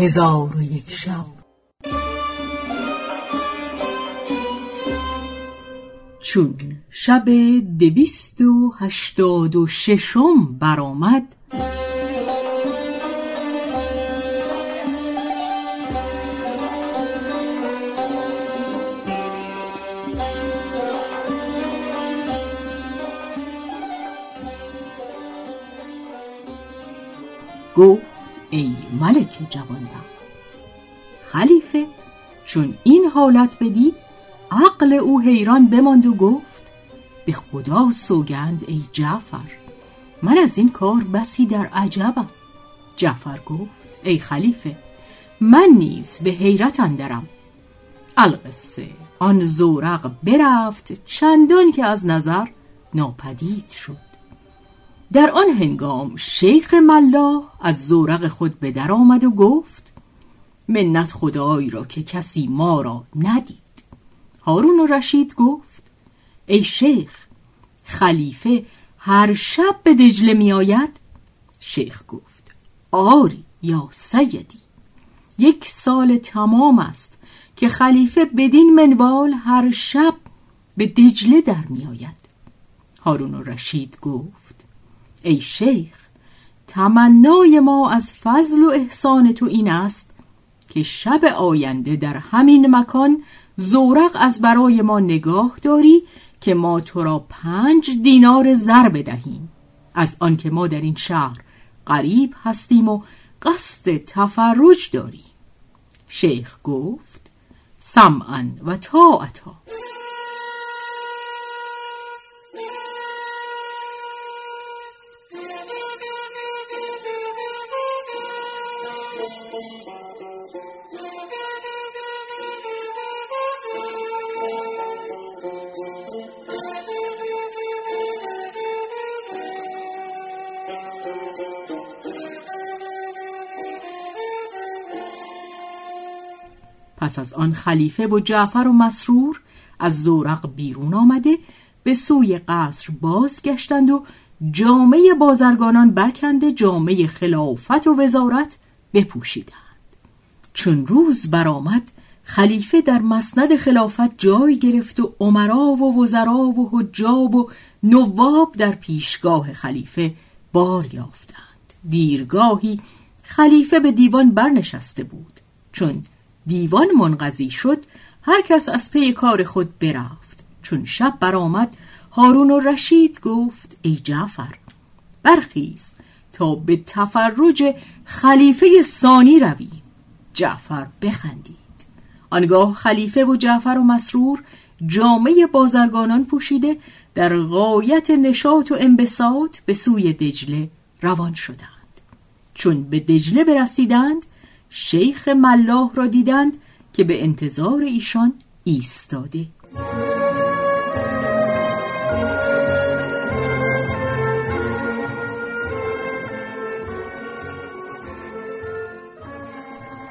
هزار و یک شب. چون شب دویست و هشتاد و ششم برآمد گفت ای ملک جوانبخت. خلیفه چون این حالت بدید عقل او حیران بماند و گفت به خدا سوگند ای جعفر من از این کار بسی در عجبم. جعفر گفت ای خلیفه من نیز به حیرت اندرم. القصه آن زورق برفت چندان که از نظر ناپدید شد. در آن هنگام شیخ ملا از زورق خود به در آمد و گفت منت خدایی را که کسی ما را ندید. هارون و رشید گفت ای شیخ خلیفه هر شب به دجله می آید؟ شیخ گفت آری یا سیدی. یک سال تمام است که خلیفه بدین منوال هر شب به دجله در می آید. هارون و رشید گفت ای شیخ تمنای ما از فضل و احسان تو این است که شب آینده در همین مکان زورق از برای ما نگاه داری که ما تو را پنج دینار زر بدهیم. از آنکه ما در این شهر غریب هستیم و قصد تفرج داریم. شیخ گفت سمعا و طاعتا. پس از آن خلیفه و جعفر و مسرور از زورق بیرون آمده به سوی قصر بازگشتند و جامعه بازرگانان برکنده جامعه خلافت و وزارت بپوشیدند. چون روز برآمد خلیفه در مسند خلافت جای گرفت و عمرا و وزرا و حجاب و نواب در پیشگاه خلیفه بار یافتند. دیرگاهی خلیفه به دیوان برنشسته بود. چون دیوان منقضی شد هر کس از پی کار خود برفت. چون شب برآمد هارون و رشید گفت ای جعفر برخیز تا به تفرج خلیفه ثانی رویم جعفر بخندید. آنگاه خلیفه و جعفر و مسرور جامعه بازرگانان پوشیده در غایت نشاط و انبساط به سوی دجله روان شدند. چون به دجله برسیدند شیخ ملاح را دیدند که به انتظار ایشان ایستاده.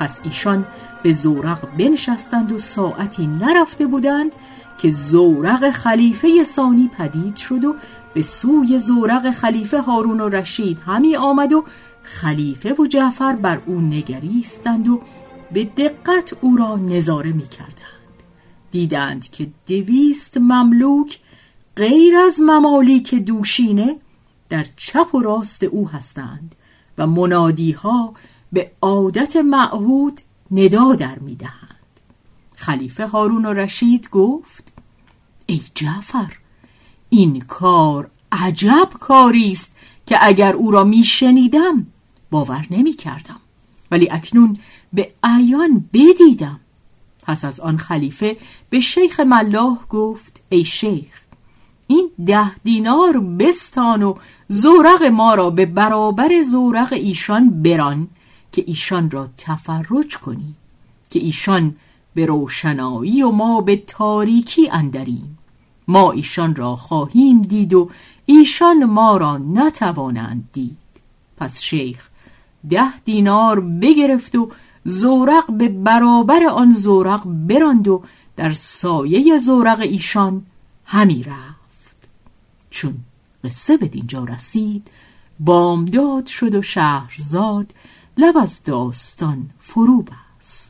پس ایشان به زورق بنشستند و ساعتی نرفته بودند که زورق خلیفه ثانی پدید شد و به سوی زورق خلیفه هارون و رشید همی آمد و خلیفه و جعفر بر او نگریستند و به دقت او را نظاره می کردند. دیدند که دویست مملوک غیر از ممالیک دوشینه در چپ و راست او هستند و منادیها به عادت معهود ندا در می‌دهند خلیفه هارون و رشید گفت ای جعفر این کار عجب کاری است که اگر او را میشنیدم باور نمی کردم ولی اکنون به عیان بدیدم. پس از آن خلیفه به شیخ ملاح گفت ای شیخ این ده دینار بستان و زورق ما را به برابر زورق ایشان بران که ایشان را تفرج کنی که ایشان به روشنایی و ما به تاریکی اندریم. ما ایشان را خواهیم دید و ایشان ما را نتوانند دید. پس شیخ ده دینار بگرفت و زورق به برابر آن زورق براند و در سایه زورق ایشان همی رفت. چون قصه به دینجا رسید بامداد شد و شهرزاد لب از داستان فرو بست.